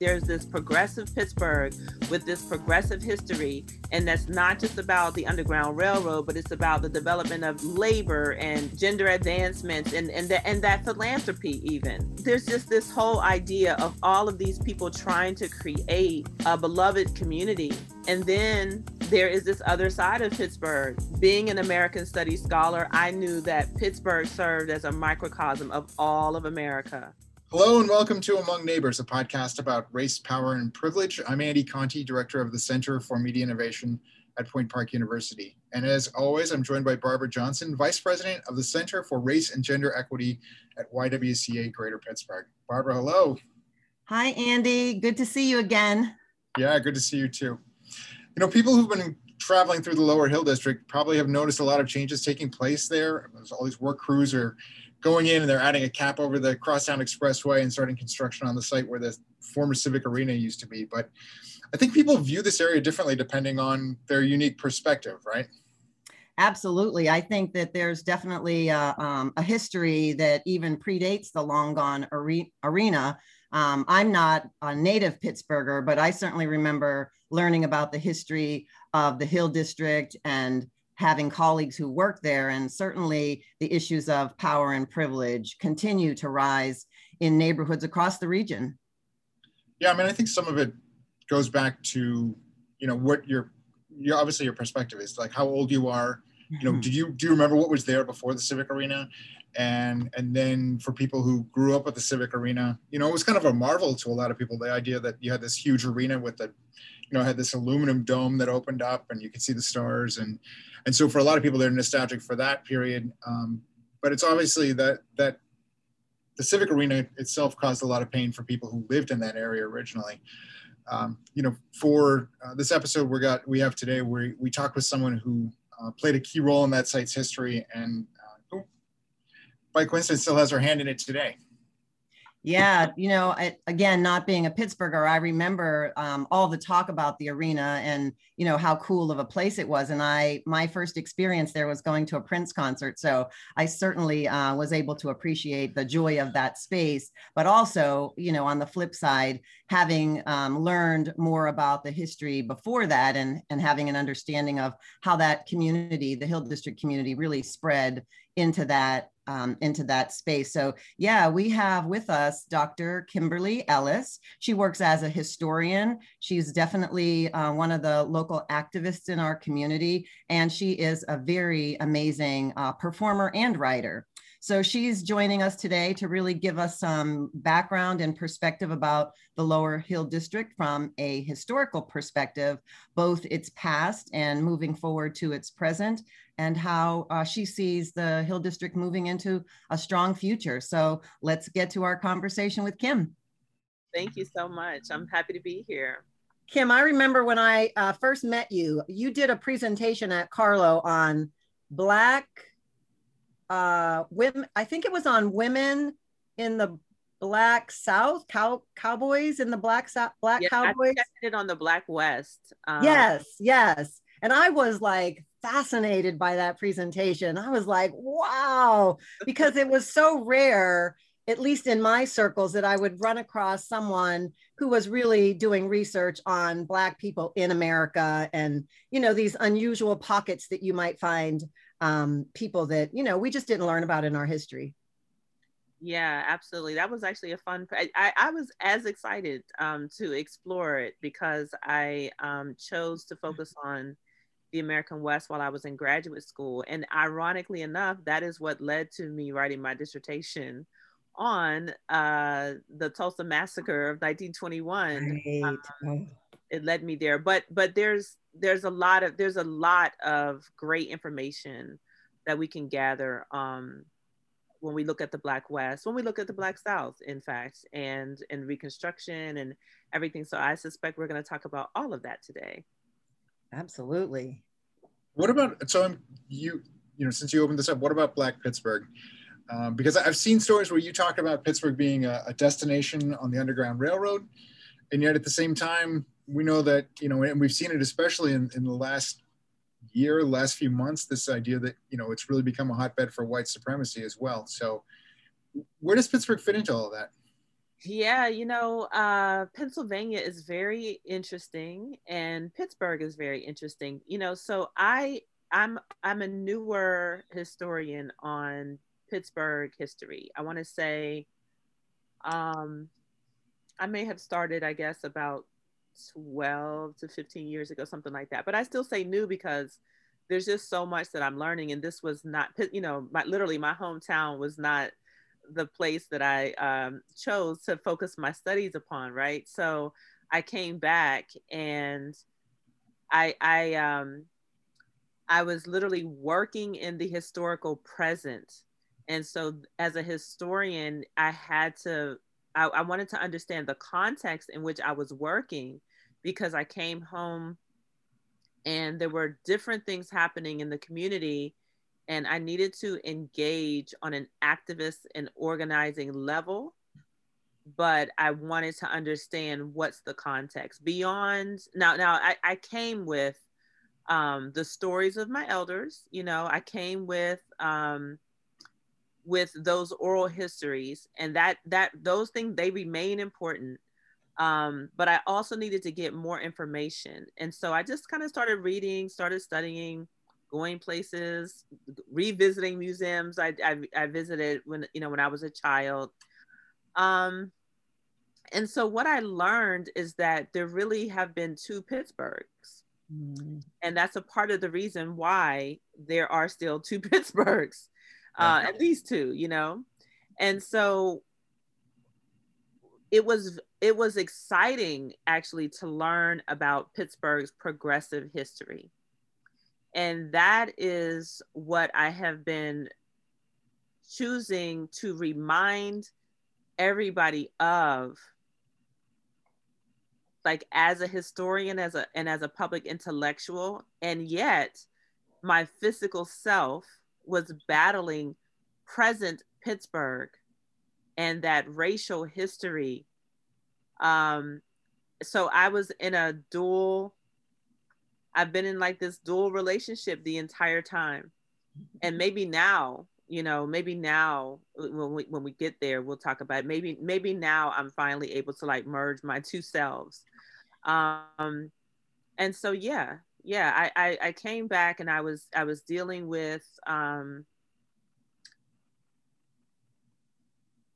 there's this progressive Pittsburgh with this progressive history, and that's not just about the Underground Railroad, but it's about the development of labor and gender advancements and and, the, and that philanthropy even. There's just this whole idea of all of these people trying to create a beloved community, and then there is this other side of Pittsburgh. Being an American Studies scholar, I knew that Pittsburgh served as a microcosm of all of America. Hello and welcome to Among Neighbors, a podcast about race, power, and privilege. I'm Andy Conte, director of the Center for Media Innovation at Point Park University. And as always, I'm joined by Barbara Johnson, vice president of the Center for Race and Gender Equity at YWCA Greater Pittsburgh. Barbara, hello. Hi, Andy. Good to see you again. Yeah, good to see you too. You know, people who've been traveling through the Lower Hill District probably have noticed a lot of changes taking place there. There's all these work crews are going in and they're adding a cap over the Crosstown Expressway and starting construction on the site where the former Civic Arena used to be. But I think people view this area differently depending on their unique perspective, right? Absolutely. I think that there's definitely a, um, a history that even predates the long gone arena. Um, I'm not a native Pittsburgher, but I certainly remember learning about the history of the Hill District and having colleagues who work there. And certainly the issues of power and privilege continue to rise in neighborhoods across the region. Yeah, I mean, I think some of it goes back to, you know, what your, your obviously your perspective is like how old you are. You know, mm-hmm. do you do you remember what was there before the Civic Arena? And and then for people who grew up at the Civic Arena, you know, it was kind of a marvel to a lot of people the idea that you had this huge arena with the you know had this aluminum dome that opened up and you could see the stars. And and so for a lot of people they're nostalgic for that period. Um, but it's obviously that that the civic arena itself caused a lot of pain for people who lived in that area originally. Um, you know for uh, this episode we got we have today where we talked with someone who uh, played a key role in that site's history. And uh, who by coincidence still has her hand in it today yeah, you know, again, not being a Pittsburgher, I remember um, all the talk about the arena and you know how cool of a place it was. And I, my first experience there was going to a Prince concert, so I certainly uh, was able to appreciate the joy of that space. But also, you know, on the flip side, having um, learned more about the history before that, and and having an understanding of how that community, the Hill District community, really spread into that um, into that space. So yeah, we have with us Dr. Kimberly Ellis. She works as a historian. She's definitely uh, one of the local activists in our community, and she is a very amazing uh, performer and writer. So she's joining us today to really give us some background and perspective about the Lower Hill District from a historical perspective, both its past and moving forward to its present, and how uh, she sees the Hill District moving into a strong future. So let's get to our conversation with Kim. Thank you so much. I'm happy to be here. Kim, I remember when I uh, first met you, you did a presentation at Carlow on Black uh, women. I think it was on women in the Black South, cow, cowboys in the Black South, Black yeah, cowboys. I it on the Black West. Um, yes, yes. And I was like, fascinated by that presentation. I was like, wow, because it was so rare, at least in my circles, that I would run across someone who was really doing research on Black people in America and, you know, these unusual pockets that you might find um, people that, you know, we just didn't learn about in our history. Yeah, absolutely. That was actually a fun. I, I was as excited um, to explore it because I um, chose to focus on the American West while I was in graduate school. And ironically enough, that is what led to me writing my dissertation on uh, the Tulsa Massacre of 1921. Right. Um, it led me there, but but there's there's a lot of there's a lot of great information that we can gather um, when we look at the Black West, when we look at the Black South, in fact, and and Reconstruction and everything. So I suspect we're going to talk about all of that today. Absolutely. What about so I'm, you you know since you opened this up, what about Black Pittsburgh? Um, because I've seen stories where you talk about Pittsburgh being a, a, destination on the Underground Railroad, and yet at the same time we know that you know and we've seen it especially in, in the last year, last few months, this idea that you know it's really become a hotbed for white supremacy as well. So where does Pittsburgh fit into all of that? Yeah, you know, uh, Pennsylvania is very interesting, and Pittsburgh is very interesting. You know, so I I'm I'm a newer historian on Pittsburgh history. I want to say, um, I may have started, I guess, about 12 to 15 years ago, something like that. But I still say new because there's just so much that I'm learning. And this was not, you know, my, literally my hometown was not the place that I um, chose to focus my studies upon, right? So I came back and I, I, um, I was literally working in the historical present. And so as a historian, I had to, I, I wanted to understand the context in which I was working because I came home and there were different things happening in the community and I needed to engage on an activist and organizing level. But I wanted to understand what's the context beyond now. Now I, I came with um, the stories of my elders. You know, I came with um, with those oral histories, and that that those things they remain important. Um, but I also needed to get more information, and so I just kind of started reading, started studying going places, revisiting museums. I, I, I visited when you know when I was a child. Um, and so what I learned is that there really have been two Pittsburghs. Mm. And that's a part of the reason why there are still two Pittsburghs, uh, at least two, you know. And so it was it was exciting actually to learn about Pittsburgh's progressive history. And that is what I have been choosing to remind everybody of like as a historian as a and as a public intellectual and yet my physical self was battling present pittsburgh and that racial history um so i was in a dual I've been in like this dual relationship the entire time. And maybe now, you know, maybe now when we when we get there, we'll talk about it. maybe maybe now I'm finally able to like merge my two selves. Um and so yeah, yeah, I, I, I came back and I was I was dealing with um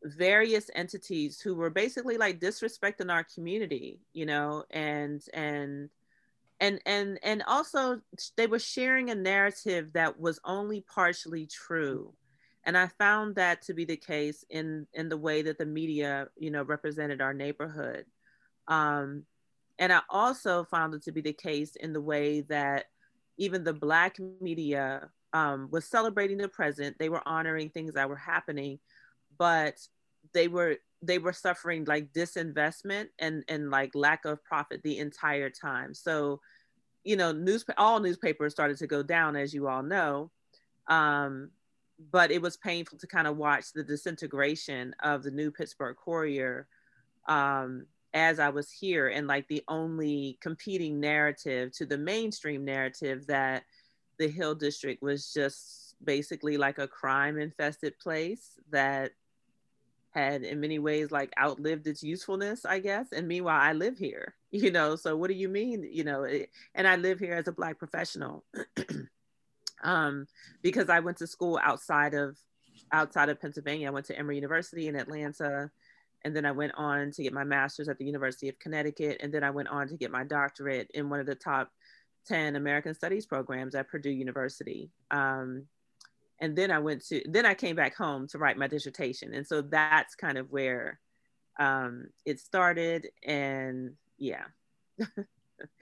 various entities who were basically like disrespecting our community, you know, and and and and and also they were sharing a narrative that was only partially true. And i found that to be the case in in the way that the media you know represented our neighborhood. Um, and i also found it to be the case in the way that even the black media um, was celebrating the present they were honoring things that were happening but they were they were suffering like disinvestment and and like lack of profit the entire time so you know, news all newspapers started to go down, as you all know. Um, but it was painful to kind of watch the disintegration of the new Pittsburgh Courier um, as I was here, and like the only competing narrative to the mainstream narrative that the Hill District was just basically like a crime infested place that had in many ways like outlived its usefulness i guess. And meanwhile i live here you know? So what do you mean you know it, and i live here as a black professional. Um because i went to school outside of outside of pennsylvania. I went to emory university in atlanta and then i went on to get my master's at the university of connecticut and then i went on to get my doctorate in one of the top 10 american studies programs at purdue university um, and then I went to then I came back home to write my dissertation, and so that's kind of where um, it started. And yeah.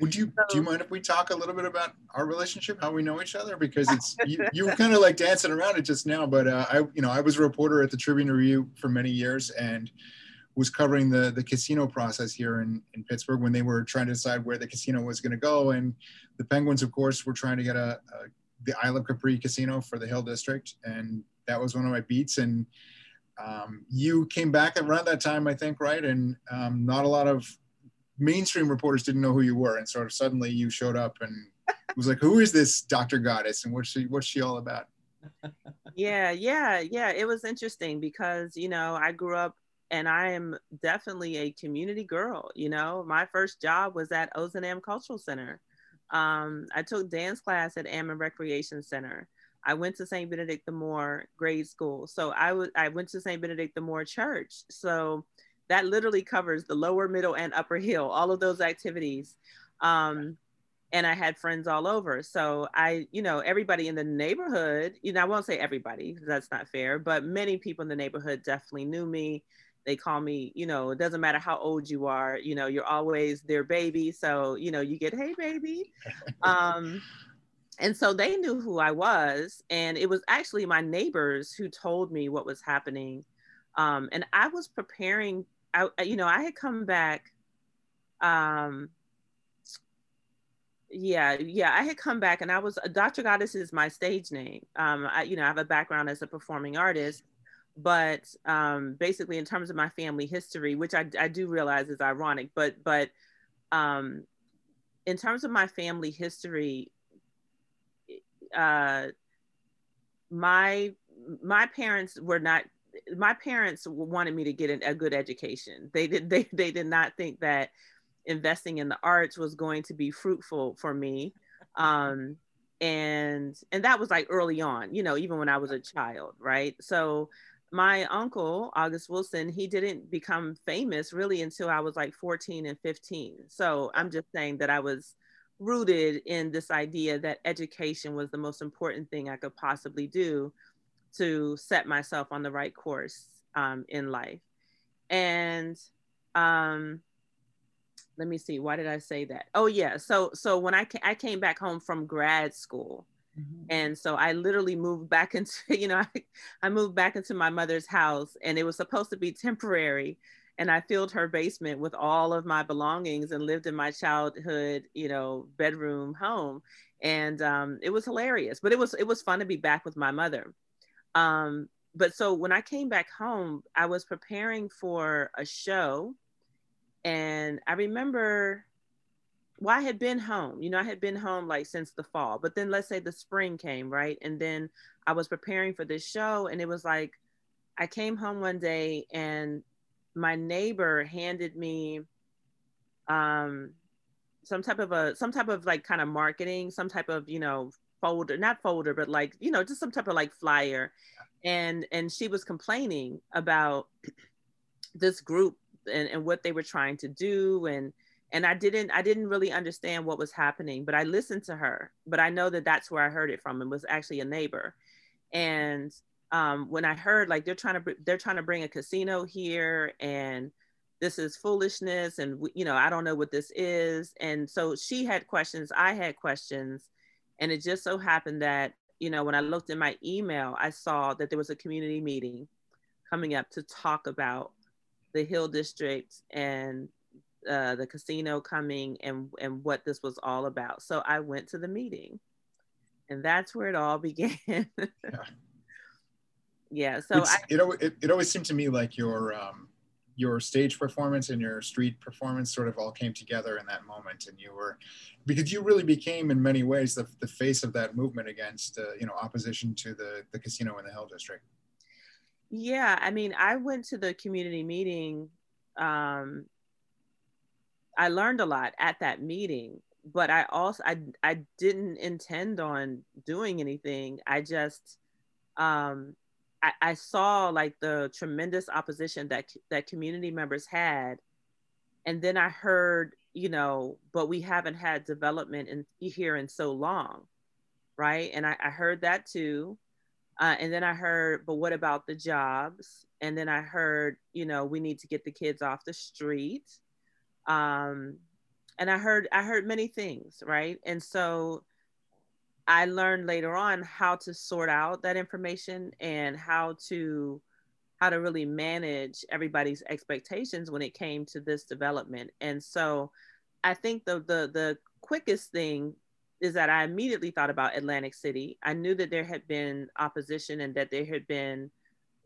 Would you so, do you mind if we talk a little bit about our relationship, how we know each other? Because it's you, you were kind of like dancing around it just now, but uh, I you know I was a reporter at the Tribune Review for many years and was covering the the casino process here in in Pittsburgh when they were trying to decide where the casino was going to go, and the Penguins, of course, were trying to get a, a the Isle of Capri Casino for the Hill District, and that was one of my beats. And um, you came back around that time, I think, right? And um, not a lot of mainstream reporters didn't know who you were, and sort of suddenly you showed up and it was like, "Who is this Dr. Goddess, and what's she what's she all about?" yeah, yeah, yeah. It was interesting because you know I grew up and I am definitely a community girl. You know, my first job was at Ozanam Cultural Center. Um, I took dance class at Ammon Recreation Center. I went to St. Benedict the Moor grade school. So I I went to St. Benedict the Moor church. So that literally covers the lower, middle, and upper hill, all of those activities. Um, and I had friends all over. So I, you know, everybody in the neighborhood, you know, I won't say everybody, that's not fair, but many people in the neighborhood definitely knew me. They call me, you know, it doesn't matter how old you are, you know, you're always their baby. So, you know, you get, hey, baby. um, and so they knew who I was. And it was actually my neighbors who told me what was happening. Um, and I was preparing, I, you know, I had come back. Um, yeah, yeah, I had come back and I was Dr. Goddess is my stage name. Um, I, you know, I have a background as a performing artist, but um, basically in terms of my family history, which I, I do realize is ironic, but but um, in terms of my family history, uh, my my parents were not my parents wanted me to get a good education. They did they, they did not think that investing in the arts was going to be fruitful for me um, and and that was like early on you know even when i was a child right? So my uncle august wilson he didn't become famous really until i was like 14 and 15 so i'm just saying that i was rooted in this idea that education was the most important thing I could possibly do to set myself on the right course um, in life. And um, let me see, why did I say that? Oh yeah, so so when I ca- I came back home from grad school, mm-hmm. and so I literally moved back into you know I, I moved back into my mother's house, and it was supposed to be temporary and I filled her basement with all of my belongings and lived in my childhood, you know, bedroom home. And um, it was hilarious, but it was it was fun to be back with my mother. Um, but so when I came back home, I was preparing for a show, and I remember, well, I had been home. You know, I had been home like since the fall, but then let's say the spring came, right? And then I was preparing for this show, and it was like I came home one day and my neighbor handed me um some type of a some type of like kind of marketing some type of you know folder not folder but like you know just some type of like flyer and and she was complaining about this group and, and what they were trying to do and and i didn't i didn't really understand what was happening but i listened to her but i know that that's where i heard it from and was actually a neighbor. And um, when I heard like they're trying to they're trying to bring a casino here and this is foolishness and you know I don't know what this is. And so she had questions I had questions. And it just so happened that you know when I looked in my email I saw that there was a community meeting coming up to talk about the Hill District and uh, the casino coming and and what this was all about. So I went to the meeting and that's where it all began. yeah. Yeah so I, it, it, it always seemed to me like your um your stage performance and your street performance sort of all came together in that moment and you were because you really became in many ways the, the face of that movement against uh, you know opposition to the the casino in the hill district. Yeah i mean i went to the community meeting um i learned a lot at that meeting but i also i i didn't intend on doing anything i just um I, I saw like the tremendous opposition that that community members had, and then I heard, you know, but we haven't had development in here in so long, right? And I, I heard that too, uh, and then I heard, but what about the jobs? And then I heard, you know, we need to get the kids off the street. Um, and I heard I heard many things, right? And so I learned later on how to sort out that information and how to how to really manage everybody's expectations when it came to this development. And so I think the the the quickest thing is that I immediately thought about Atlantic City. I knew that there had been opposition and that there had been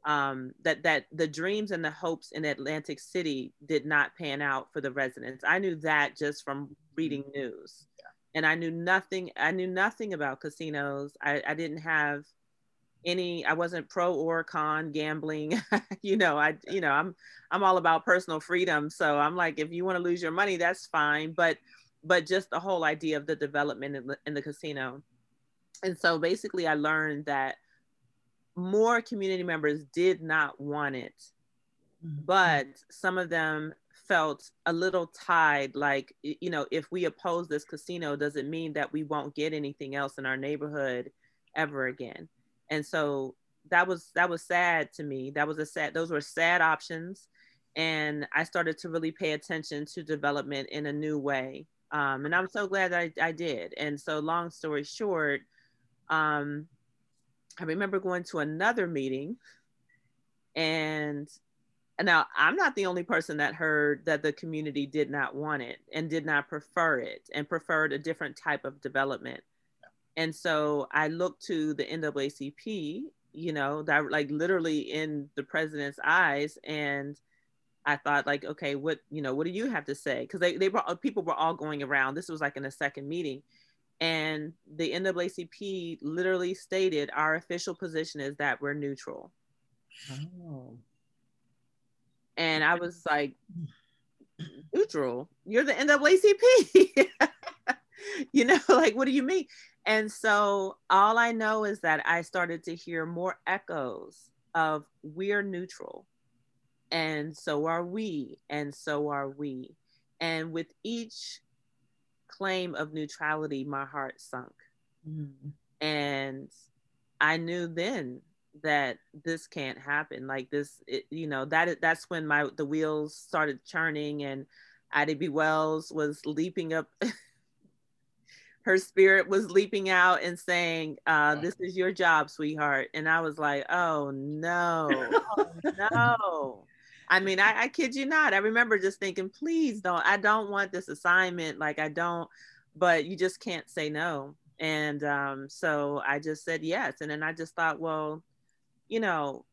um, that that the dreams and the hopes in Atlantic City did not pan out for the residents. I knew that just from reading news. And I knew nothing. I knew nothing about casinos. I, I didn't have any i wasn't pro or con gambling. You know i you know i'm i'm all about personal freedom. So i'm like if you want to lose your money that's fine. But but just the whole idea of the development in the, in the casino. And so basically i learned that more community members did not want it mm-hmm. but some of them felt a little tied like you know if we oppose this casino does it mean that we won't get anything else in our neighborhood ever again? And so that was that was sad to me. That was a sad those were sad options. And i started to really pay attention to development in a new way. Um, and i'm so glad I, I did. And so long story short um, i remember going to another meeting and now i'm not the only person that heard that the community did not want it and did not prefer it and preferred a different type of development. And so i looked to the naacp you know that like literally in the president's eyes and i thought like okay what you know what do you have to say? Because they, they were people were all going around. This was like in a second meeting and the naacp literally stated our official position is that we're neutral oh and I was like, neutral. You're the NAACP. you know, like, what do you mean? And so all I know is that I started to hear more echoes of we're neutral. And so are we. And so are we. And with each claim of neutrality, my heart sunk. Mm. And I knew then that this can't happen like this it, you know that that's when my the wheels started churning and Ida B. Wells was leaping up her spirit was leaping out and saying uh, this is your job sweetheart and I was like oh no oh, no I mean I, I kid you not I remember just thinking please don't I don't want this assignment like I don't but you just can't say no. And um, so I just said yes and then I just thought well you know,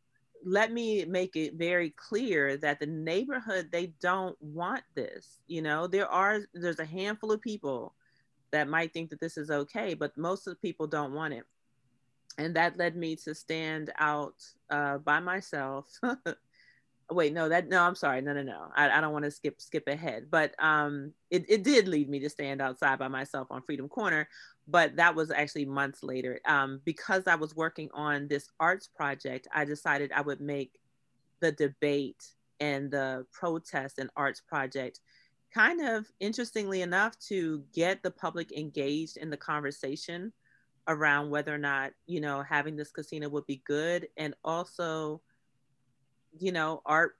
let me make it very clear that the neighborhood they don't want this you know? There are there's a handful of people that might think that this is okay but most of the people don't want it. And that led me to stand out uh, by myself wait no that no i'm sorry. No no no. I, I don't want to skip skip ahead. But um it, it did lead me to stand outside by myself on freedom corner but that was actually months later. Um because i was working on this arts project i decided i would make the debate and the protest and arts project kind of interestingly enough to get the public engaged in the conversation around whether or not you know having this casino would be good and also you know, art,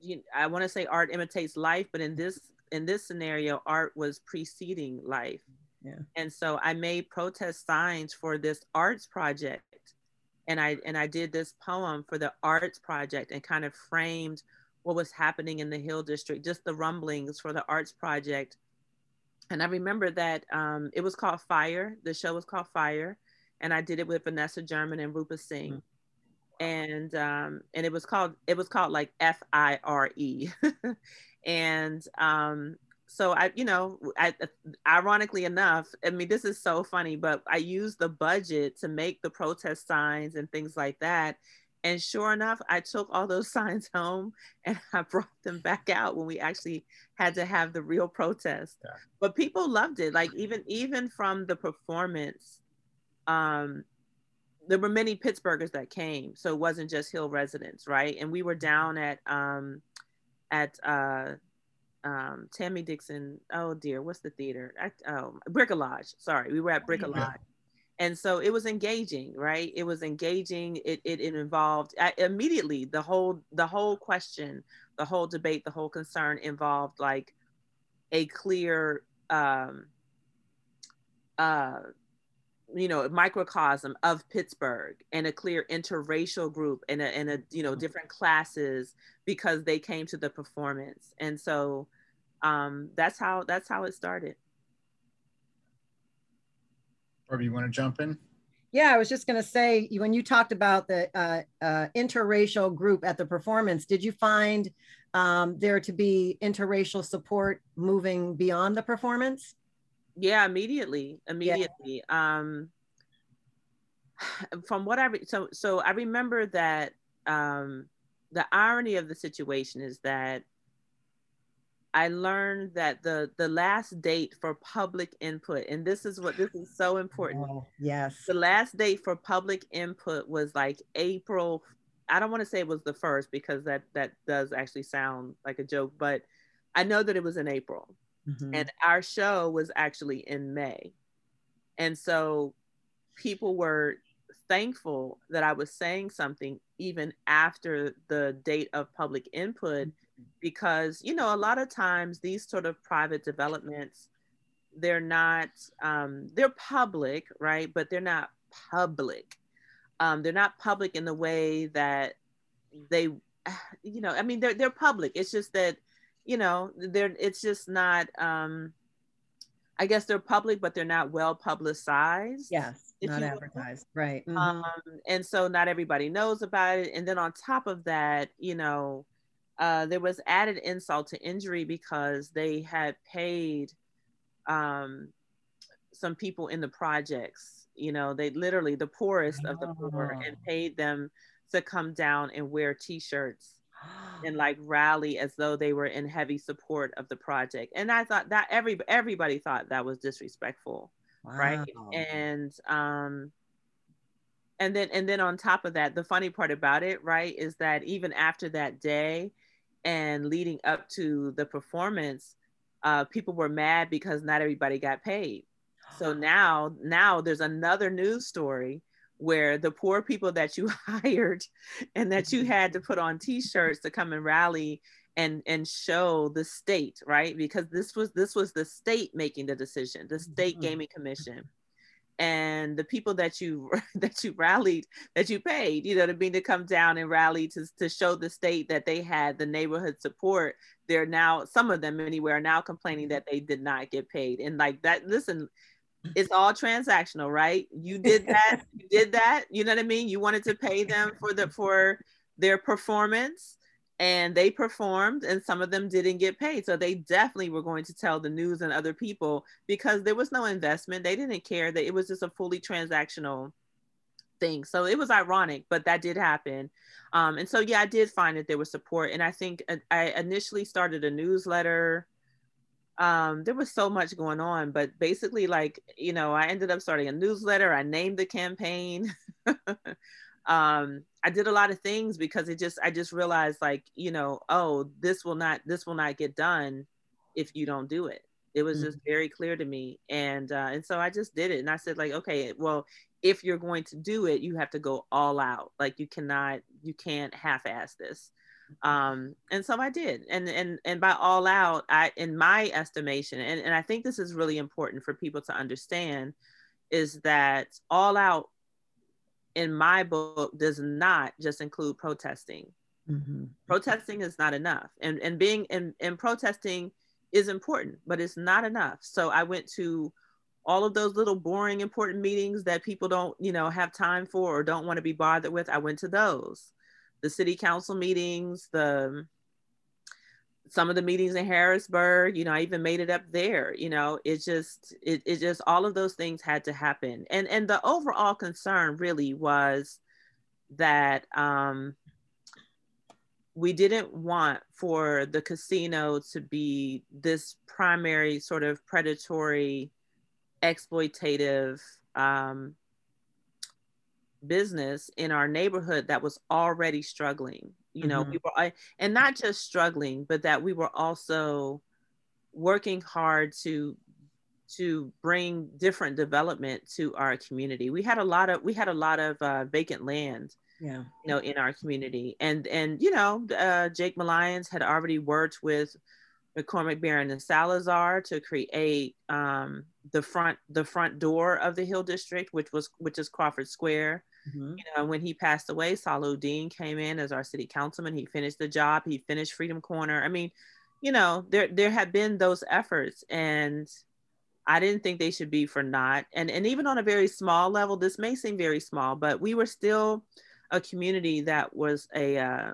you, I want to say art imitates life, but in this in this scenario, art was preceding life. Yeah. And so I made protest signs for this arts project. And I and I did this poem for the arts project and kind of framed what was happening in the Hill District, just the rumblings for the arts project. And I remember that um, it was called Fire. The show was called Fire. And I did it with Vanessa German and Rupa Singh. Mm-hmm and um, and it was called it was called like F I R E, and um, so I you know I ironically enough I mean this is so funny but I used the budget to make the protest signs and things like that. And sure enough, I took all those signs home and I brought them back out when we actually had to have the real protest. Yeah. But people loved it. Like even even from the performance, um, there were many Pittsburghers that came, so it wasn't just Hill residents, right? And we were mm-hmm. down at um, at uh, um, Tami Dixon. Oh dear, what's the theater? I, oh, Bricolage. Sorry, we were at Bricolage. Yeah. And so it was engaging, right? It was engaging. It, it, it involved I, immediately the whole the whole question, the whole debate, the whole concern involved like a clear um, uh, you know microcosm of pittsburgh and a clear interracial group and a, and a you know mm-hmm. different classes because they came to the performance. And so um that's how that's how it started. Barbie, you want to jump in? Yeah i was just going to say when you talked about the uh, uh, interracial group at the performance did you find um, there to be interracial support moving beyond the performance yeah immediately immediately yeah. um from what I re- so so I remember that um, the irony of the situation is that I learned that the the last date for public input, and this is what this is so important. Oh, yes, the last date for public input was like April. I don't want to say it was the first because that that does actually sound like a joke, but I know that it was in April, mm-hmm. and our show was actually in May, and so people were thankful that I was saying something even after the date of public input because you know a lot of times these sort of private developments they're not um, they're public right? But they're not public. Um, they're not public in the way that they you know i mean they're, they're public. It's just that you know they're it's just not um, i guess they're public but they're not well publicized yes not advertised right mm-hmm. um, and so not everybody knows about it and then on top of that you know uh, there was added insult to injury because they had paid um, some people in the projects. You know, they literally the poorest of the poor, and oh. paid them to come down and wear T-shirts and like rally as though they were in heavy support of the project. And I thought that every everybody thought that was disrespectful, wow. right? And um, and then and then on top of that, the funny part about it, right, is that even after that day, and leading up to the performance, uh, people were mad because not everybody got paid. So now, now there's another news story where the poor people that you hired and that you had to put on T-shirts to come and rally and and show the state, right? Because this was this was the state making the decision, the state mm-hmm. gaming commission and the people that you that you rallied that you paid you know to be to come down and rally to, to show the state that they had the neighborhood support they're now some of them anyway are now complaining that they did not get paid and like that listen it's all transactional right? You did that you did that you know what i mean? You wanted to pay them for the for their performance and they performed and some of them didn't get paid. So they definitely were going to tell the news and other people because there was no investment. They didn't care that it was just a fully transactional thing. So it was ironic but that did happen. Um, and so yeah i did find that there was support and i think uh, i initially started a newsletter um, there was so much going on but basically like you know i ended up starting a newsletter. I named the campaign. Um, I did a lot of things because it just I just realized like you know oh this will not this will not get done if you don't do it. It was mm-hmm. just very clear to me, and uh, and so I just did it, and I said like okay well if you're going to do it you have to go all out. Like you cannot you can't half-ass this um and so i did and and and by all out i in my estimation and, and i think this is really important for people to understand is that all out in my book does not just include protesting. Mm-hmm. Protesting is not enough. And, and being in, in protesting is important, but it's not enough. So I went to all of those little boring important meetings that people don't, you know, have time for or don't want to be bothered with. I went to those. The city council meetings, the some of the meetings in Harrisburg, you know, I even made it up there, you know, it just, it, it just, all of those things had to happen. And, and the overall concern really was that um, we didn't want for the casino to be this primary sort of predatory, exploitative um, business in our neighborhood that was already struggling you know mm-hmm. we were and not just struggling but that we were also working hard to to bring different development to our community. We had a lot of we had a lot of uh, vacant land yeah. you know in our community. And and you know uh, jake Milliones had already worked with mccormack baron and salazar to create um, the front the front door of the hill district which was which is crawford square Mm-hmm. You know, when he passed away, Udin came in as our city councilman. He finished the job. He finished Freedom Corner. I mean, you know, there there have been those efforts, and I didn't think they should be for naught. And and even on a very small level, this may seem very small, but we were still a community that was a. Uh,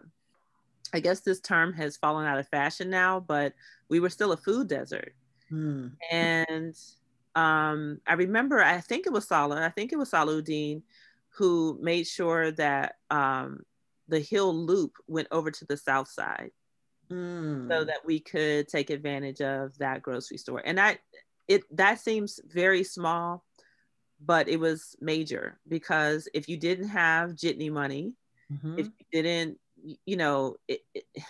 I guess this term has fallen out of fashion now, but we were still a food desert. Mm. And um, I remember, I think it was Sala, I think it was Udin who made sure that um, the hill loop went over to the south side mm. so that we could take advantage of that grocery store and that it that seems very small but it was major because if you didn't have jitney money mm-hmm. if you didn't you know it, it,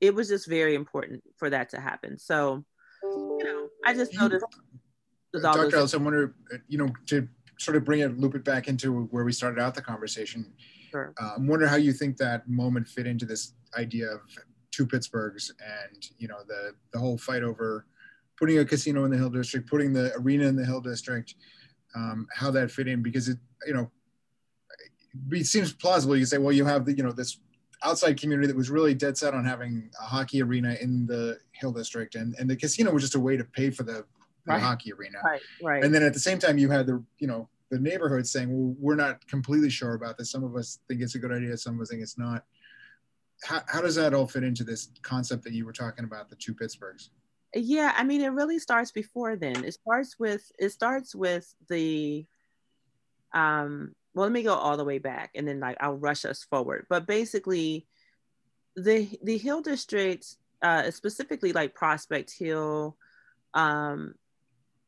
it was just very important for that to happen so you know i just noticed Dr. Ellis, I wonder, you know, to sort of bring it, loop it back into where we started out the conversation. Sure. Uh, I'm wondering how you think that moment fit into this idea of two Pittsburghs and you know the the whole fight over putting a casino in the Hill District, putting the arena in the Hill District, um, how that fit in because it you know it seems plausible. You say, well, you have the you know this outside community that was really dead set on having a hockey arena in the Hill District, and and the casino was just a way to pay for the the right. hockey arena. Right, right. And then at the same time, you had the, you know, the neighborhood saying, well, we're not completely sure about this. Some of us think it's a good idea. Some of us think it's not. How, how does that all fit into this concept that you were talking about, the two Pittsburghs? Yeah, I mean, it really starts before then. It starts with, it starts with the, um, well, let me go all the way back and then like I'll rush us forward. But basically, the the Hill District, uh, specifically like Prospect Hill, um,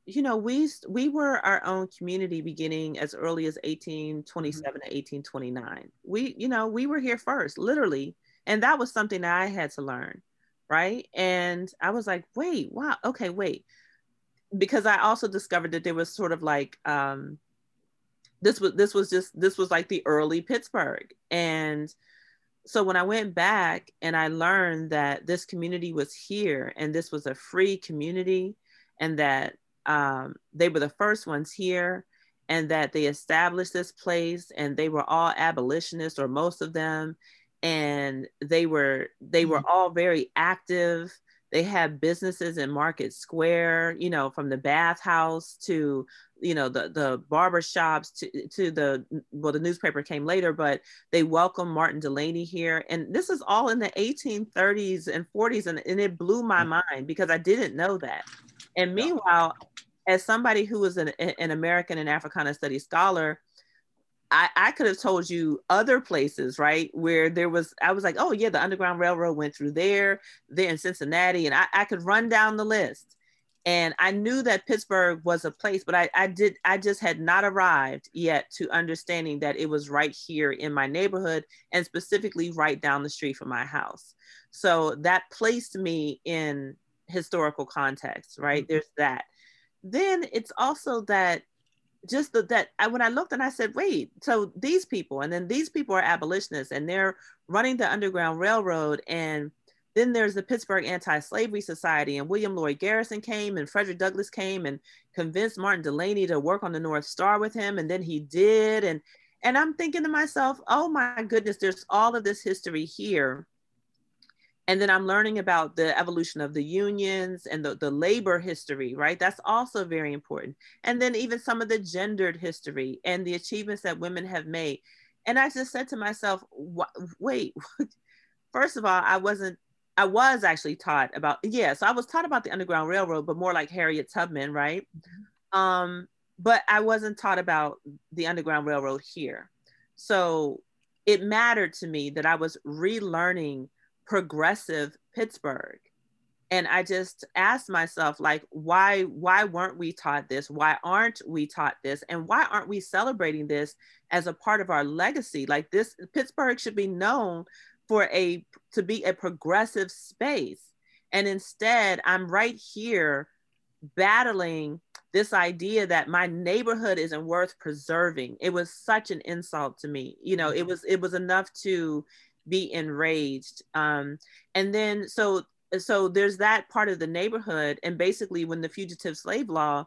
you know, we we were our own community beginning as early as 1827 mm-hmm. to 1829. We, you know, we were here first, literally, and that was something that I had to learn, right? And I was like, wait, wow, okay, wait, because I also discovered that there was sort of like um, this was this was just this was like the early Pittsburgh, and so when I went back and I learned that this community was here and this was a free community and that um, they were the first ones here and that they established this place and they were all abolitionists or most of them and they were they were mm-hmm. all very active they had businesses in market square you know from the bathhouse to you know the the barber shops to to the well the newspaper came later but they welcomed martin delany here and this is all in the 1830s and 40s and, and it blew my mm. mind because i didn't know that and meanwhile as somebody who was an, an American and Africana Studies scholar, I, I could have told you other places, right, where there was, I was like, oh, yeah, the Underground Railroad went through there, there in Cincinnati, and I, I could run down the list. And I knew that Pittsburgh was a place, but I, I did, I just had not arrived yet to understanding that it was right here in my neighborhood and specifically right down the street from my house. So that placed me in historical context, right? Mm-hmm. There's that then it's also that just the, that I, when I looked and I said, wait, so these people, and then these people are abolitionists and they're running the Underground Railroad. And then there's the Pittsburgh Anti-Slavery Society and William Lloyd Garrison came and Frederick Douglass came and convinced Martin Delany to work on the North Star with him. And then he did. And, and I'm thinking to myself, oh my goodness, there's all of this history here and then i'm learning about the evolution of the unions and the, the labor history right? That's also very important. And then even some of the gendered history and the achievements that women have made. And i just said to myself wait first of all i wasn't i was actually taught about yeah so i was taught about the underground railroad but more like harriet tubman right? Mm-hmm. um but i wasn't taught about the underground railroad here. So it mattered to me that i was relearning progressive Pittsburgh. And I just asked myself, like, why, why weren't we taught this? Why aren't we taught this? And why aren't we celebrating this as a part of our legacy? Like this, Pittsburgh should be known for a to be a progressive space. And instead, I'm right here battling this idea that my neighborhood isn't worth preserving. It was such an insult to me. You know, it mm-hmm. was it was enough to be enraged. Um, and then so so there's that part of the neighborhood. And basically, when the fugitive slave law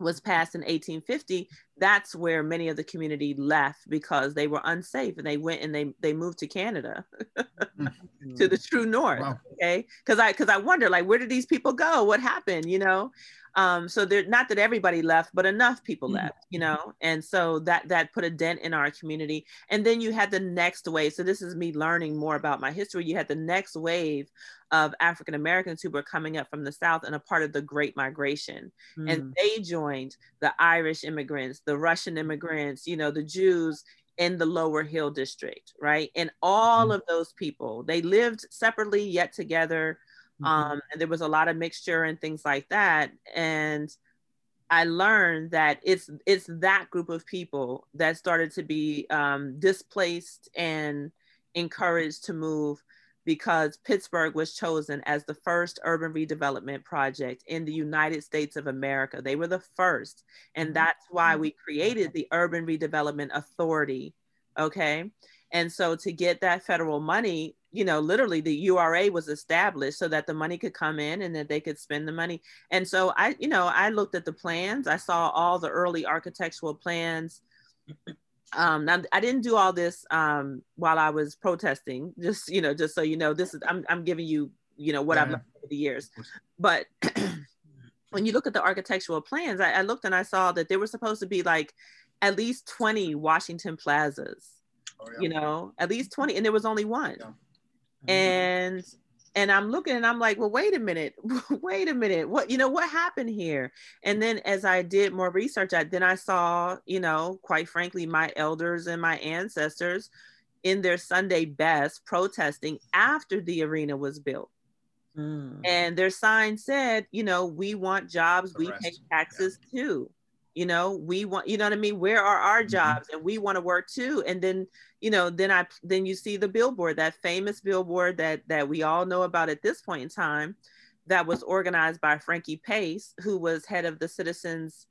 was passed in 1850, that's where many of the community left because they were unsafe and they went and they they moved to Canada mm-hmm. to the true north. Wow. Okay. Cause I cause I wonder like where did these people go? What happened? You know? Um, so there not that everybody left, but enough people mm-hmm. left, you know, and so that that put a dent in our community. And then you had the next wave. So this is me learning more about my history. You had the next wave of African Americans who were coming up from the South and a part of the Great Migration. Mm. And they joined the Irish immigrants, the Russian immigrants, you know, the Jews in the lower hill district, right? And all mm-hmm. of those people, they lived separately yet together. Mm-hmm. Um, and there was a lot of mixture and things like that. And I learned that it's it's that group of people that started to be um, displaced and encouraged to move because Pittsburgh was chosen as the first urban redevelopment project in the United States of America. They were the first. And mm-hmm. that's why we created the Urban Redevelopment Authority. Okay. And so to get that federal money, you know, literally the URA was established so that the money could come in and that they could spend the money. And so I, you know, I looked at the plans, I saw all the early architectural plans um now i didn't do all this um while i was protesting just you know just so you know this is i'm, I'm giving you you know what yeah. i've learned over the years but when you look at the architectural plans I, I, looked and i saw that there were supposed to be like at least 20 washington plazas oh, yeah. you know at least 20 and there was only one yeah. mm-hmm. and and I'm looking and I'm like, well, wait a minute, wait a minute, what you know what happened here? And then as I did more research, I then I saw, you know, quite frankly, my elders and my ancestors in their Sunday best protesting after the arena was built. Mm. And their sign said, you know, we want jobs, we pay taxes yeah. too you know we want you know what i mean where are our mm-hmm. jobs and we want to work too and then you know then i then you see the billboard that famous billboard that that we all know about at this point in time that was organized by frankie pace who was head of the citizens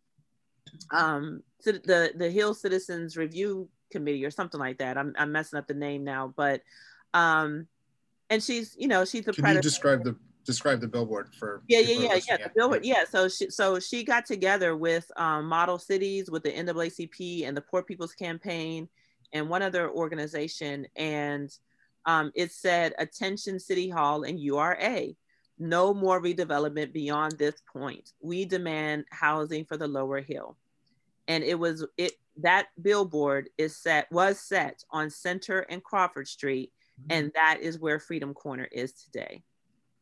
um the the hill citizens review committee or something like that. I'm, I'm messing up the name now but um and she's you know she's the can you describe the describe the billboard for yeah yeah yeah yeah the billboard yeah so she so she got together with um, model cities with the NAACP and the Poor People's Campaign and one other organization and um, it said attention City Hall and URA no more redevelopment beyond this point. We demand housing for the lower hill. And it was it that billboard is set was set on Center and Crawford Street mm-hmm. and that is where Freedom Corner is today.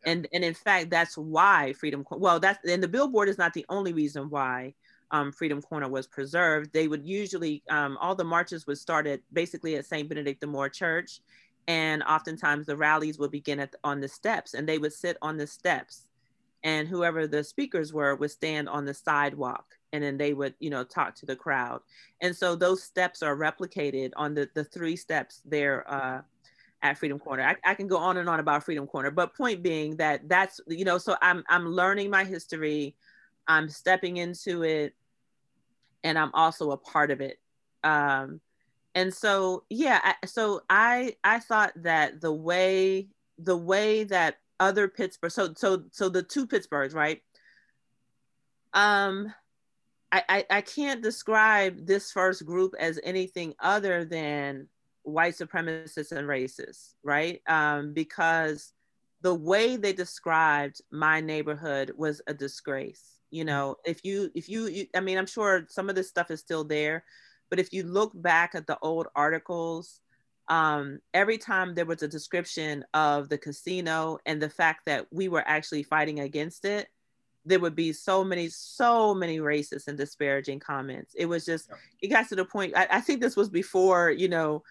And and in fact that's why freedom well that's and the billboard is not the only reason why um, freedom corner was preserved they would usually um, all the marches would start at basically at st benedict the moor church and oftentimes the rallies would begin at on the steps and they would sit on the steps and whoever the speakers were would stand on the sidewalk and then they would you know talk to the crowd and so those steps are replicated on the the three steps there uh, at Freedom Corner. I, I, can go on and on about Freedom Corner, but point being that that's you know, so I'm I'm learning my history, I'm stepping into it, and I'm also a part of it. Um, and so yeah, I, so I I thought that the way the way that other Pittsburgh, so so so the two Pittsburghs, right? Um, I, I, I can't describe this first group as anything other than white supremacists and racists, right? Um, because the way they described my neighborhood was a disgrace. You know, if you, if you, you, I mean, I'm sure some of this stuff is still there, but if you look back at the old articles, um, every time there was a description of the casino and the fact that we were actually fighting against it, there would be so many, so many racist and disparaging comments. It was just, it got to the point, I, I think this was before, you know,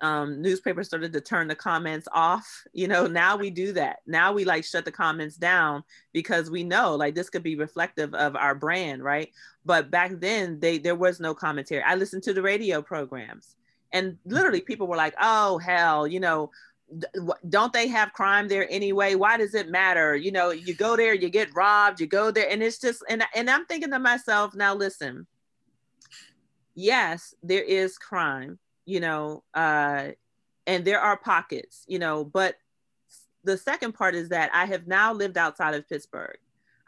um, newspapers started to turn the comments off. You know, now we do that. Now we like shut the comments down because we know like this could be reflective of our brand, right? But back then, they there was no commentary. I listened to the radio programs, and literally people were like, "Oh hell, you know." don't they have crime there anyway why does it matter you know you go there you get robbed you go there and it's just and, and i'm thinking to myself now listen yes there is crime you know, uh, and there are pockets, you know, but the second part is that I have now lived outside of Pittsburgh.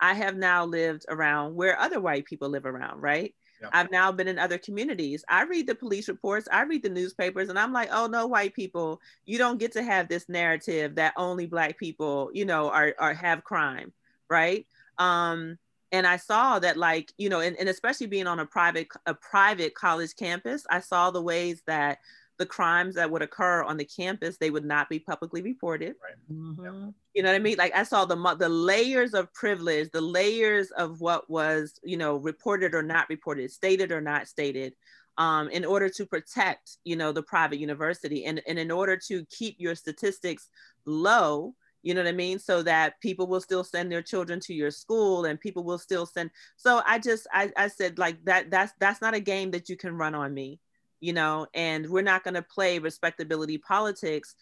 I have now lived around where other white people live around, right? Yep. I've now been in other communities. I read the police reports, I read the newspapers, and I'm like, oh no, white people, you don't get to have this narrative that only black people, you know, are, are have crime, right? Um, and I saw that like, you know, and, and especially being on a private a private college campus, I saw the ways that the crimes that would occur on the campus, they would not be publicly reported. Right. Mm-hmm. You know what I mean? Like I saw the the layers of privilege, the layers of what was, you know, reported or not reported, stated or not stated, um, in order to protect, you know, the private university and, and in order to keep your statistics low, you know what I mean? So that people will still send their children to your school and people will still send. So I just, I, I said like that, that's, that's not a game that you can run on me, you know, and we're not going to play respectability politics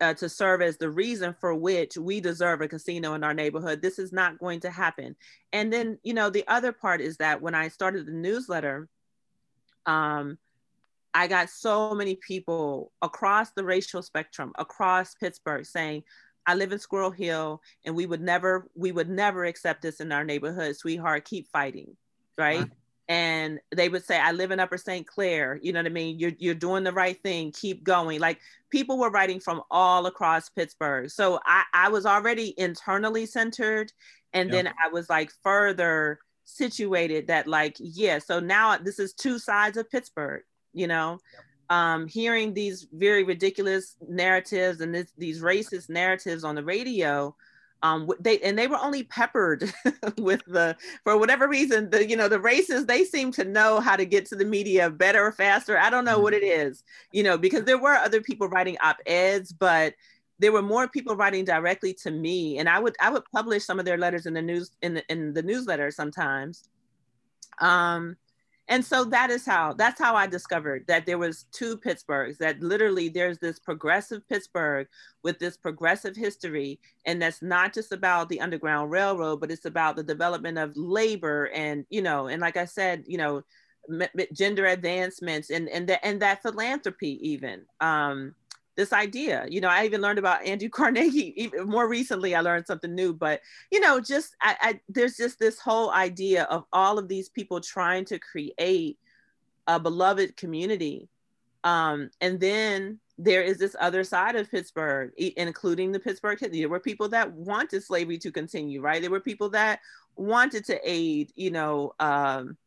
uh, to serve as the reason for which we deserve a casino in our neighborhood. This is not going to happen. And then, you know, the other part is that when I started the newsletter, um, I got so many people across the racial spectrum, across Pittsburgh saying, I live in Squirrel Hill and we would never, we would never accept this in our neighborhood, sweetheart, keep fighting. Right. Uh-huh. And they would say, I live in Upper St. Clair. You know what I mean? You're, you're doing the right thing. Keep going. Like people were writing from all across Pittsburgh. So I, I was already internally centered. And then I was like further situated that like, yeah, so now this is two sides of Pittsburgh, you know? Um, hearing these very ridiculous narratives and this, these racist narratives on the radio, um, they and they were only peppered with the for whatever reason the you know the racists they seem to know how to get to the media better or faster. I don't know what it mm-hmm. is, you know, because there were other people writing op eds, but there were more people writing directly to me, and I would I would publish some of their letters in the news in the in the newsletter sometimes. Um, and so that is how that's how i discovered that there was two pittsburghs that literally there's this progressive pittsburgh with this progressive history and that's not just about the underground railroad but it's about the development of labor and you know and like i said you know gender advancements and and, the, and that philanthropy even um this idea. You know, I even learned about Andrew Carnegie. Even more recently, I learned something new. But you know, just I, I, there's just this whole idea of all of these people trying to create a beloved community, um, and then there is this other side of Pittsburgh, including the Pittsburgh. There were people that wanted slavery to continue, right? There were people that wanted to aid, you know, um,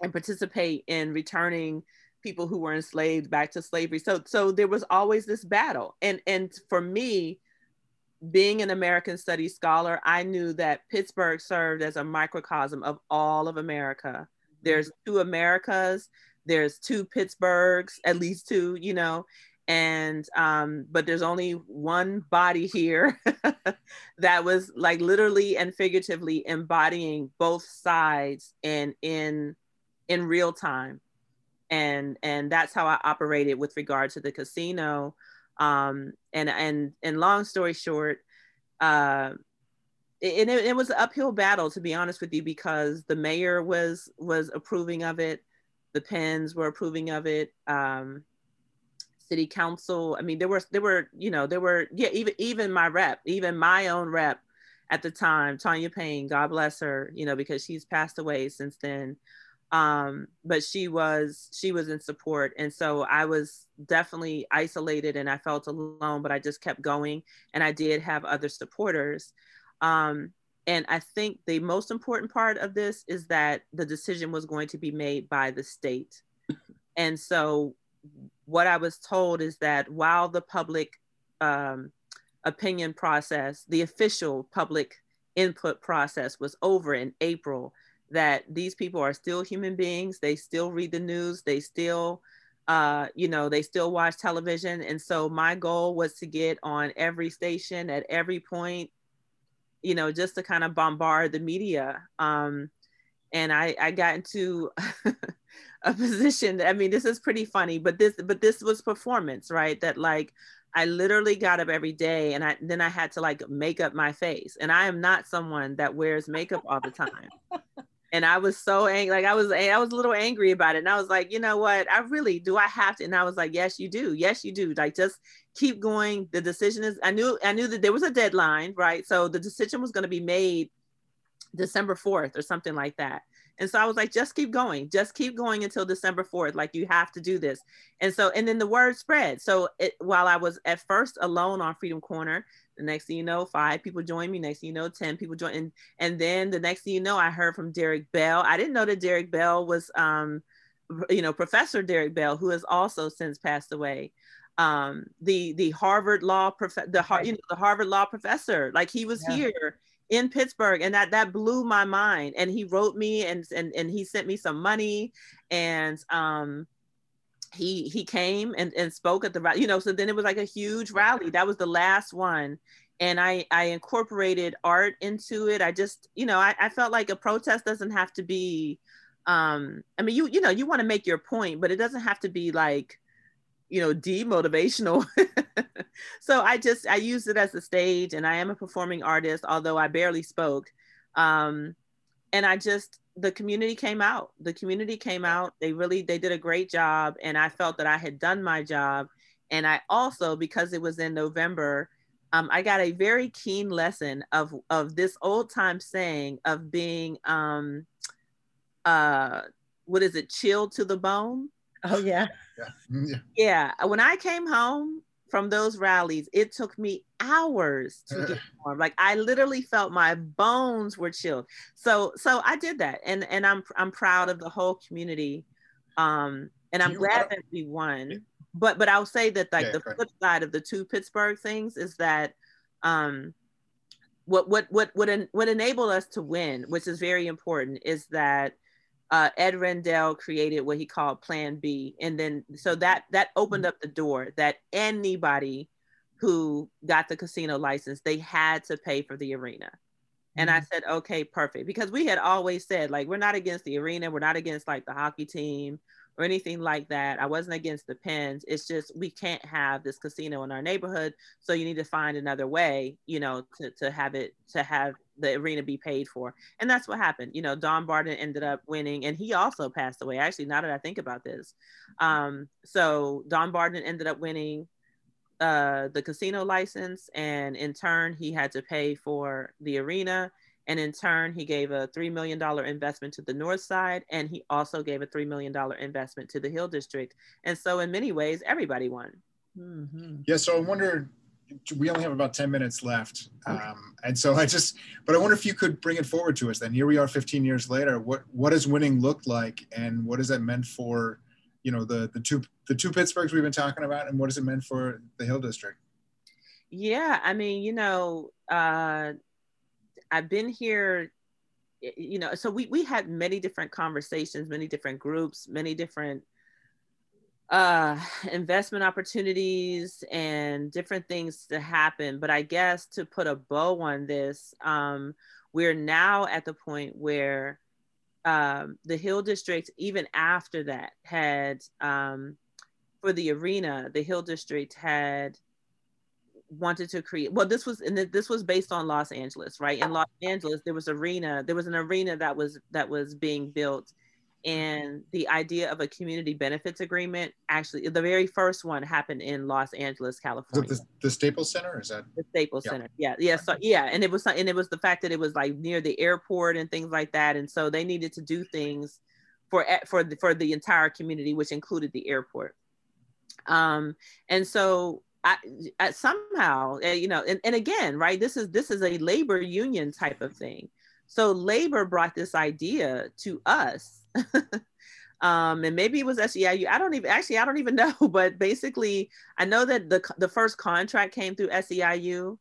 and participate in returning people who were enslaved back to slavery. So so there was always this battle. And and for me, being an American Studies scholar, I knew that Pittsburgh served as a microcosm of all of America. There's two Americas, there's two Pittsburghs, at least two, you know, and um, but there's only one body here that was like literally and figuratively embodying both sides and in in real time and and that's how I operated with regard to the casino. Um, and and and long story short, uh, it, it, it was an uphill battle to be honest with you because the mayor was was approving of it, the Pens were approving of it. Um, city council. I mean, there were there were you know there were yeah even even my rep, even my own rep at the time, Tanya Payne, God bless her, you know because she's passed away since then um, but she was she was in support. And so i was definitely isolated and i felt alone but i just kept going and i did have other supporters. Um, and i think the most important part of this is that the decision was going to be made by the state. And so what i was told is that while the public um, opinion process the official public input process was over in april that these people are still human beings. They still read the news. They still, uh, you know, they still watch television. And so my goal was to get on every station at every point, you know, just to kind of bombard the media. Um, and I, I got into a position. I mean, this is pretty funny, but this, but this was performance, right? That like, I literally got up every day and I then I had to like make up my face. And I am not someone that wears makeup all the time and I was so angry. Like I was, I was a little angry about it. And I was like, you know what? I really do. I have to. And I was like, yes, you do. Yes, you do. Like just keep going. The decision is. I knew. I knew that there was a deadline, right? So the decision was going to be made December fourth or something like that. And so I was like, just keep going, just keep going until December 4th. Like you have to do this. And so, and then the word spread. So it, while I was at first alone on Freedom Corner, the next thing you know, five people join me. Next thing you know, 10 people join. And, and then the next thing you know, I heard from Derek Bell. I didn't know that Derek Bell was um, you know, Professor Derek Bell, who has also since passed away. Um, the the Harvard law prof the Har- you know the Harvard law professor, like he was yeah. here in Pittsburgh, and that that blew my mind. And he wrote me and and and he sent me some money, and um, he he came and and spoke at the you know. So then it was like a huge rally. That was the last one, and I, I incorporated art into it. I just, you know, I, I felt like a protest doesn't have to be, um, I mean, you, you know, you want to make your point, but it doesn't have to be like, you know, demotivational. so I just, I used it as a stage and I am a performing artist, although I barely spoke. Um, and I just, the community came out, the community came out, they really, they did a great job. And I felt that I had done my job. And I also, because it was in November, um, I got a very keen lesson of of this old time saying of being um, uh, what is it, chilled to the bone? Oh yeah. Yeah. yeah. Yeah. When I came home from those rallies, it took me hours to get warm. Like I literally felt my bones were chilled. So so I did that, and and I'm I'm proud of the whole community, um, and I'm glad that we won but but I'll say that like yeah, the flip side of the two Pittsburgh things is that um what what what what en- what enabled us to win, which is very important, is that uh, Ed Rendell created what he called Plan B, and then so that that opened up the door that anybody who got the casino license they had to pay for the arena. And I mm-hmm. said, okay, perfect. Because we had always said, like, we're not against the arena. We're not against like the hockey team or anything like that. I wasn't against the pens. It's just we can't have this casino in our neighborhood. So you need to find another way, you know, to, to have it to have the arena be paid for. And that's what happened. You know, Don Barden ended up winning and he also passed away. Actually, now that I think about this. Um, so Don Barden ended up winning uh, the casino license and in turn he had to pay for the arena and in turn, he gave a $3 million investment to the North Side, and he also gave a $3 million investment to the Hill District. And so, in many ways, everybody won. Mm-hmm. Yeah, so I wonder, we only have about 10 minutes left. Um, and so I just, but I wonder if you could bring it forward to us then. Here we are 15 years later. What, what does winning look like? And what has that meant for, you know, the, the two, the two Pittsburghs we've been talking about? And what has it meant for the Hill District? Yeah, I mean, you know, uh, I've been here, you know, so we, we had many different conversations, many different groups, many different uh, investment opportunities and different things to happen. But I guess to put a bow on this, um, we're now at the point where um, the Hill District, even after that, had um, for the arena, the Hill District had wanted to create well this was and this was based on los angeles right? In los angeles there was arena there was an arena that was that was being built. And the idea of a community benefits agreement actually the very first one happened in los angeles california the, the staples center? Is that? The staples yeah. center. Yeah yeah so yeah and it was and it was the fact that it was like near the airport and things like that and so they needed to do things for for the, for the entire community which included the airport. Um and so I, I somehow eh, you know and, and again right this is this is a labor union type of thing. So labor brought this idea to us. Um and maybe it was SEIU I don't even actually I don't even know but basically I know that the the first contract came through SEIU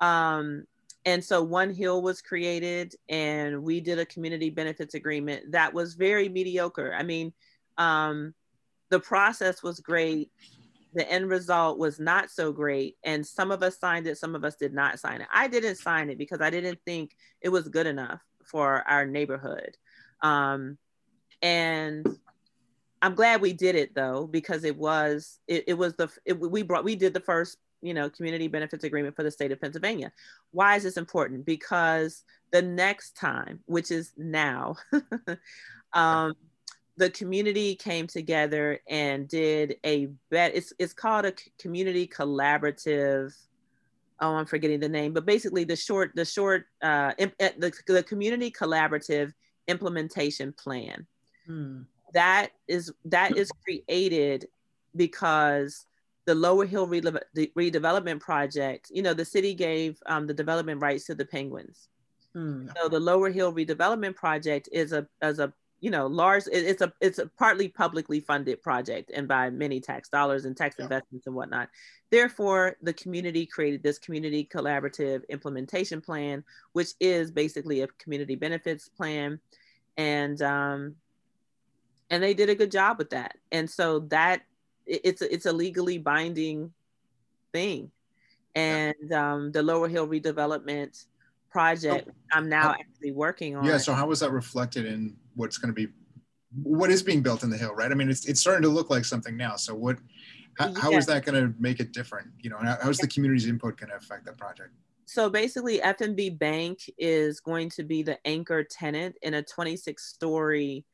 um and so one hill was created and we did a community benefits agreement that was very mediocre. I mean um the process was great the end result was not so great and some of us signed it some of us did not sign it. I didn't sign it because i didn't think it was good enough for our neighborhood. Um, and i'm glad we did it though because it was it, it was the it, we brought we did the first you know community benefits agreement for the state of pennsylvania. Why is this important? Because the next time which is now um, the community came together and did a bet. It's it's called a community collaborative. Oh, I'm forgetting the name, but basically the short the short uh, imp, eh, the the community collaborative implementation plan. Hmm. That is that is created because the Lower Hill redevelopment project. You know, the city gave um, the development rights to the Penguins. Hmm. So the Lower Hill redevelopment project is a as a you know, large. It, it's a it's a partly publicly funded project and by many tax dollars and tax yeah. investments and whatnot. Therefore, the community created this community collaborative implementation plan, which is basically a community benefits plan, and um, and they did a good job with that. And so that it's a, it's a legally binding thing, and um, the Lower Hill redevelopment project oh, I'm now how, actually working on. Yeah. So how was that reflected in what's going to be, what is being built in the hill, right? I mean, it's, it's starting to look like something now. So what, how, yeah. how is that going to make it different? You know, how, how's the community's input going to affect that project? So basically FNB Bank is going to be the anchor tenant in a 26 story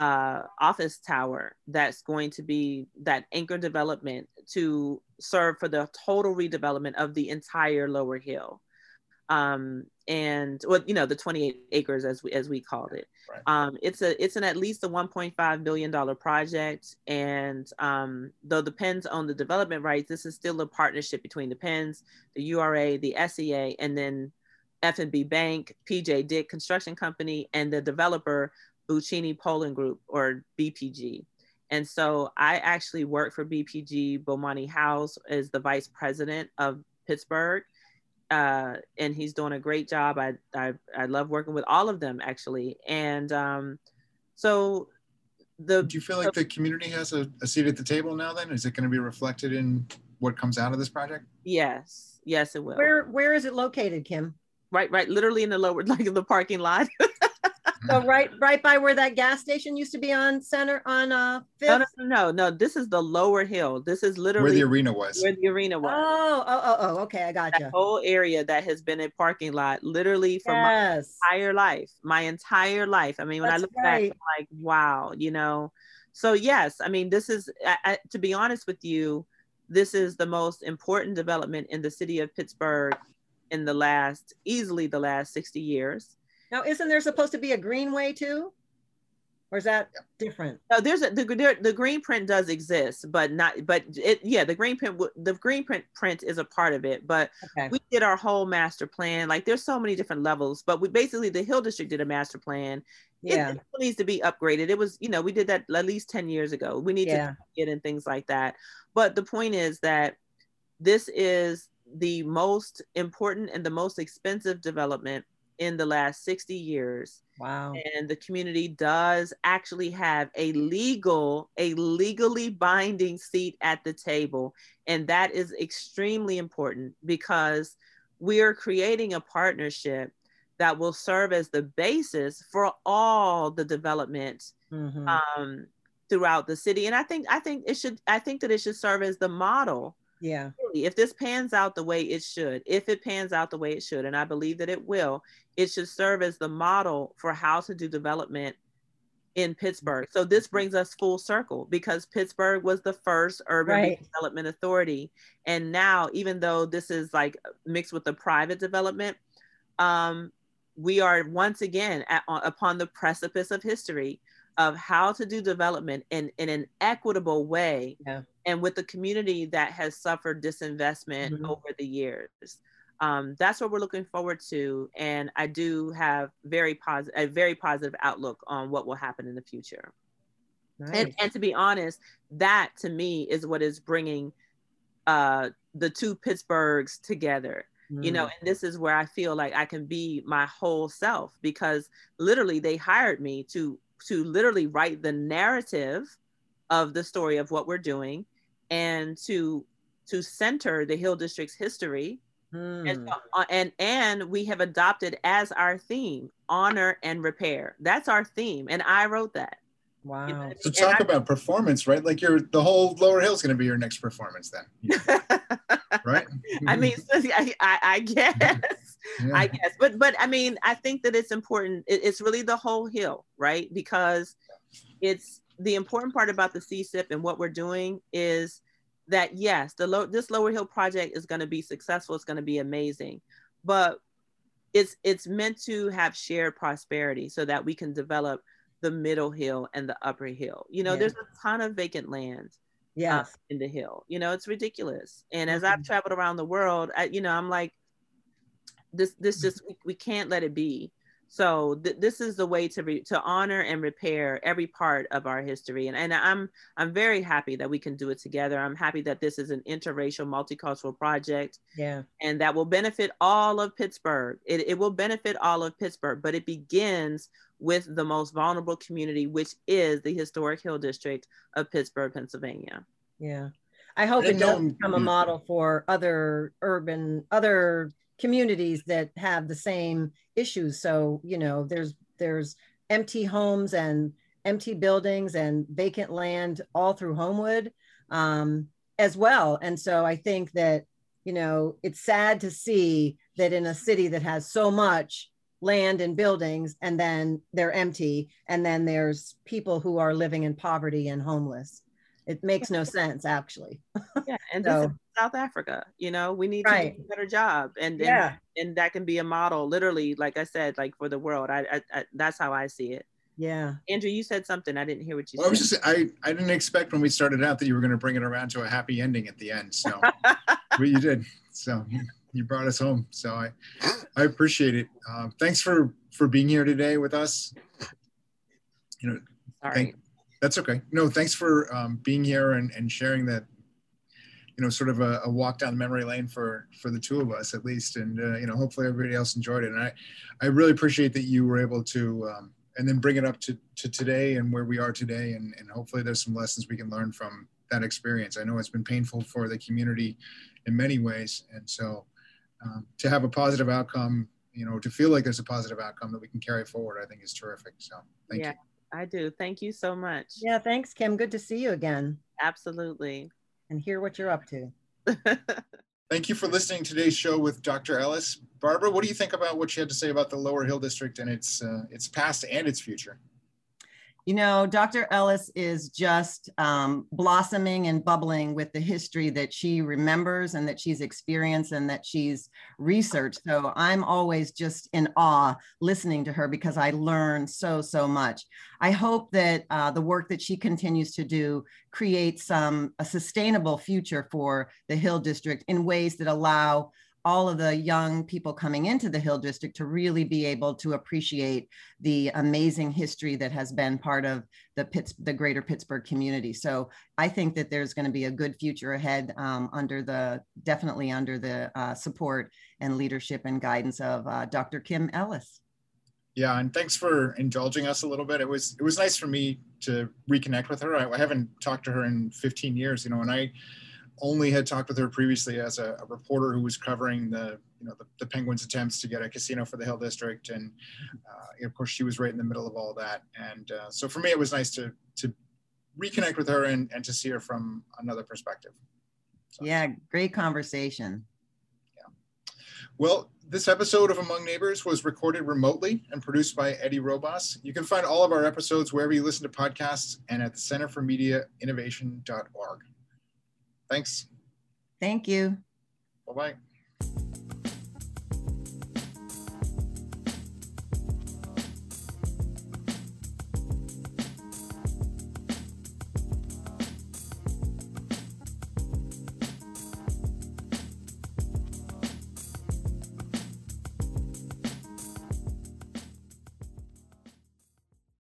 uh, office tower that's going to be that anchor development to serve for the total redevelopment of the entire lower hill um, and well, you know, the 28 acres as we as we called it. Right. Um, it's a it's an at least a 1.5 billion dollar project, and um, though the Pens own the development rights, this is still a partnership between the Pens, the URA, the SEA, and then FNB Bank, PJ Dick Construction Company, and the developer Buccini Pollin Group or BPG. And so I actually work for BPG. Bomani Howze as the vice president of Pittsburgh uh, and he's doing a great job. I, I I love working with all of them actually, and um, so the. Do you feel like the community has a, a seat at the table now? Then is it going to be reflected in what comes out of this project? Yes, yes, it will. Where Where is it located, Kim? Right, right, literally in the lower, like in the parking lot. So right, right by where that gas station used to be on Center on uh Fifth. No, no, no, no, no. This is the lower hill. This is literally where the arena was. Where the arena was. Oh, oh, oh, oh. Okay, I got that you. Whole area that has been a parking lot, literally for yes. my entire life. My entire life. I mean, when That's I look right. back, I'm like, wow, you know. So yes, I mean, this is I, I, to be honest with you, this is the most important development in the city of Pittsburgh in the last easily the last 60 years now, isn't there supposed to be a greenway too? Or is that different? No, there's a the, the green print does exist, but not but it yeah the green print the green print print is a part of it. But okay. we did our whole master plan. Like there's so many different levels, but we basically the Hill District did a master plan. Yeah, it, it needs to be upgraded. It was you know we did that at least ten years ago. We need yeah. to get and things like that. But the point is that this is the most important and the most expensive development in the last 60 years. Wow. And the community does actually have a legal, a legally binding seat at the table. And that is extremely important because we are creating a partnership that will serve as the basis for all the development mm-hmm. um, throughout the city. And I think I think it should I think that it should serve as the model yeah. If this pans out the way it should if it pans out the way it should and i believe that it will it should serve as the model for how to do development in pittsburgh. So this brings us full circle because pittsburgh was the first urban right. development authority. And now even though this is like mixed with the private development um, we are once again at, upon the precipice of history of how to do development in, in an equitable way yeah. and with the community that has suffered disinvestment mm-hmm. over the years. Um, that's what we're looking forward to. And I do have very positive, a very positive outlook on what will happen in the future. Nice. And, and to be honest, that to me is what is bringing uh, the two Pittsburghs together. You know, mm. and this is where I feel like I can be my whole self because literally they hired me to to literally write the narrative of the story of what we're doing and to to center the hill district's history. And, hmm. uh, and and we have adopted as our theme honor and repair. That's our theme and i wrote that. Wow you know so talk I, about performance right? Like your the whole lower hill is going to be your next performance then. Right? I mean I, I, I guess yeah. I guess. But but I mean, I think that it's important. It, it's really the whole hill, right? Because it's the important part about the CCIP and what we're doing is that yes, the low this lower hill project is going to be successful. It's going to be amazing, but it's it's meant to have shared prosperity so that we can develop the middle hill and the upper hill. You know, yeah. there's a ton of vacant land. Uh, in the hill. You know, it's ridiculous. And as I've mm-hmm. traveled around the world, I, you know, I'm like, this this mm. just we, we can't let it be So th- this is the way to re- to honor and repair every part of our history, and and I'm I'm very happy that we can do it together. I'm happy that this is an interracial, multicultural project. Yeah, and that will benefit all of Pittsburgh. It, it will benefit all of Pittsburgh, but it begins with the most vulnerable community, which is the historic Hill District of Pittsburgh, Pennsylvania. Yeah. I hope it does become a model for other urban, other communities that have the same issues. So, you know, there's there's empty homes and empty buildings and vacant land all through Homewood um, as well. And so I think that, you know, it's sad to see that in a city that has so much land and buildings and then they're empty and then there's people who are living in poverty and homeless it makes no sense actually yeah and so, this is south africa you know we need right. to do a better job and, yeah. and and that can be a model literally like i said like for the world I, I, I that's how i see it yeah andrew you said something i didn't hear what you well, said i was just i i didn't expect when we started out that you were going to bring it around to a happy ending at the end so but you did so you brought us home. So I, I appreciate it. Um, thanks for for being here today with us. You know, Sorry. Thank, that's okay. No, thanks for um, being here and, and sharing that. You know, sort of a, a, walk down memory lane for for the two of us at least, and uh, you know, hopefully everybody else enjoyed it. And I, I really appreciate that you were able to. Um, and then bring it up to, to today and where we are today and, and hopefully there's some lessons we can learn from that experience i know it's been painful for the community in many ways and so um, to have a positive outcome, you know, to feel like there's a positive outcome that we can carry forward, I think is terrific. So thank yeah, you. I do. Thank you so much. Yeah, thanks, Kim. Good to see you again. Absolutely. And hear what you're up to. Thank you for listening to today's show with Dr. Ellis. Barbara, what do you think about what she had to say about the Lower Hill District and its uh, its past and its future? You know, Dr. Ellis is just um, blossoming and bubbling with the history that she remembers and that she's experienced and that she's researched. So I'm always just in awe listening to her because I learn so, so much. I hope that uh, the work that she continues to do creates some a sustainable future for the Hill District in ways that allow all of the young people coming into the Hill District to really be able to appreciate the amazing history that has been part of the Pitts, the greater Pittsburgh community. So I think that there's going to be a good future ahead um, under the definitely under the uh, support and leadership and guidance of uh, Dr. Kim Ellis. Yeah, and thanks for indulging us a little bit. It was it was nice for me to reconnect with her. I, I haven't talked to her in 15 years, you know, and I only had talked with her previously as a, a reporter who was covering the you know the, the, Penguins' attempts to get a casino for the Hill District, and uh, of course she was right in the middle of all that. And uh, so for me, it was nice to to reconnect with her and, and to see her from another perspective. So, yeah, great conversation. Yeah. Well, this episode of Among Neighbors was recorded remotely and produced by Eddie Robas. You can find all of our episodes wherever you listen to podcasts and at the Center for Media Innovation.org. Thanks. Thank you. Bye bye.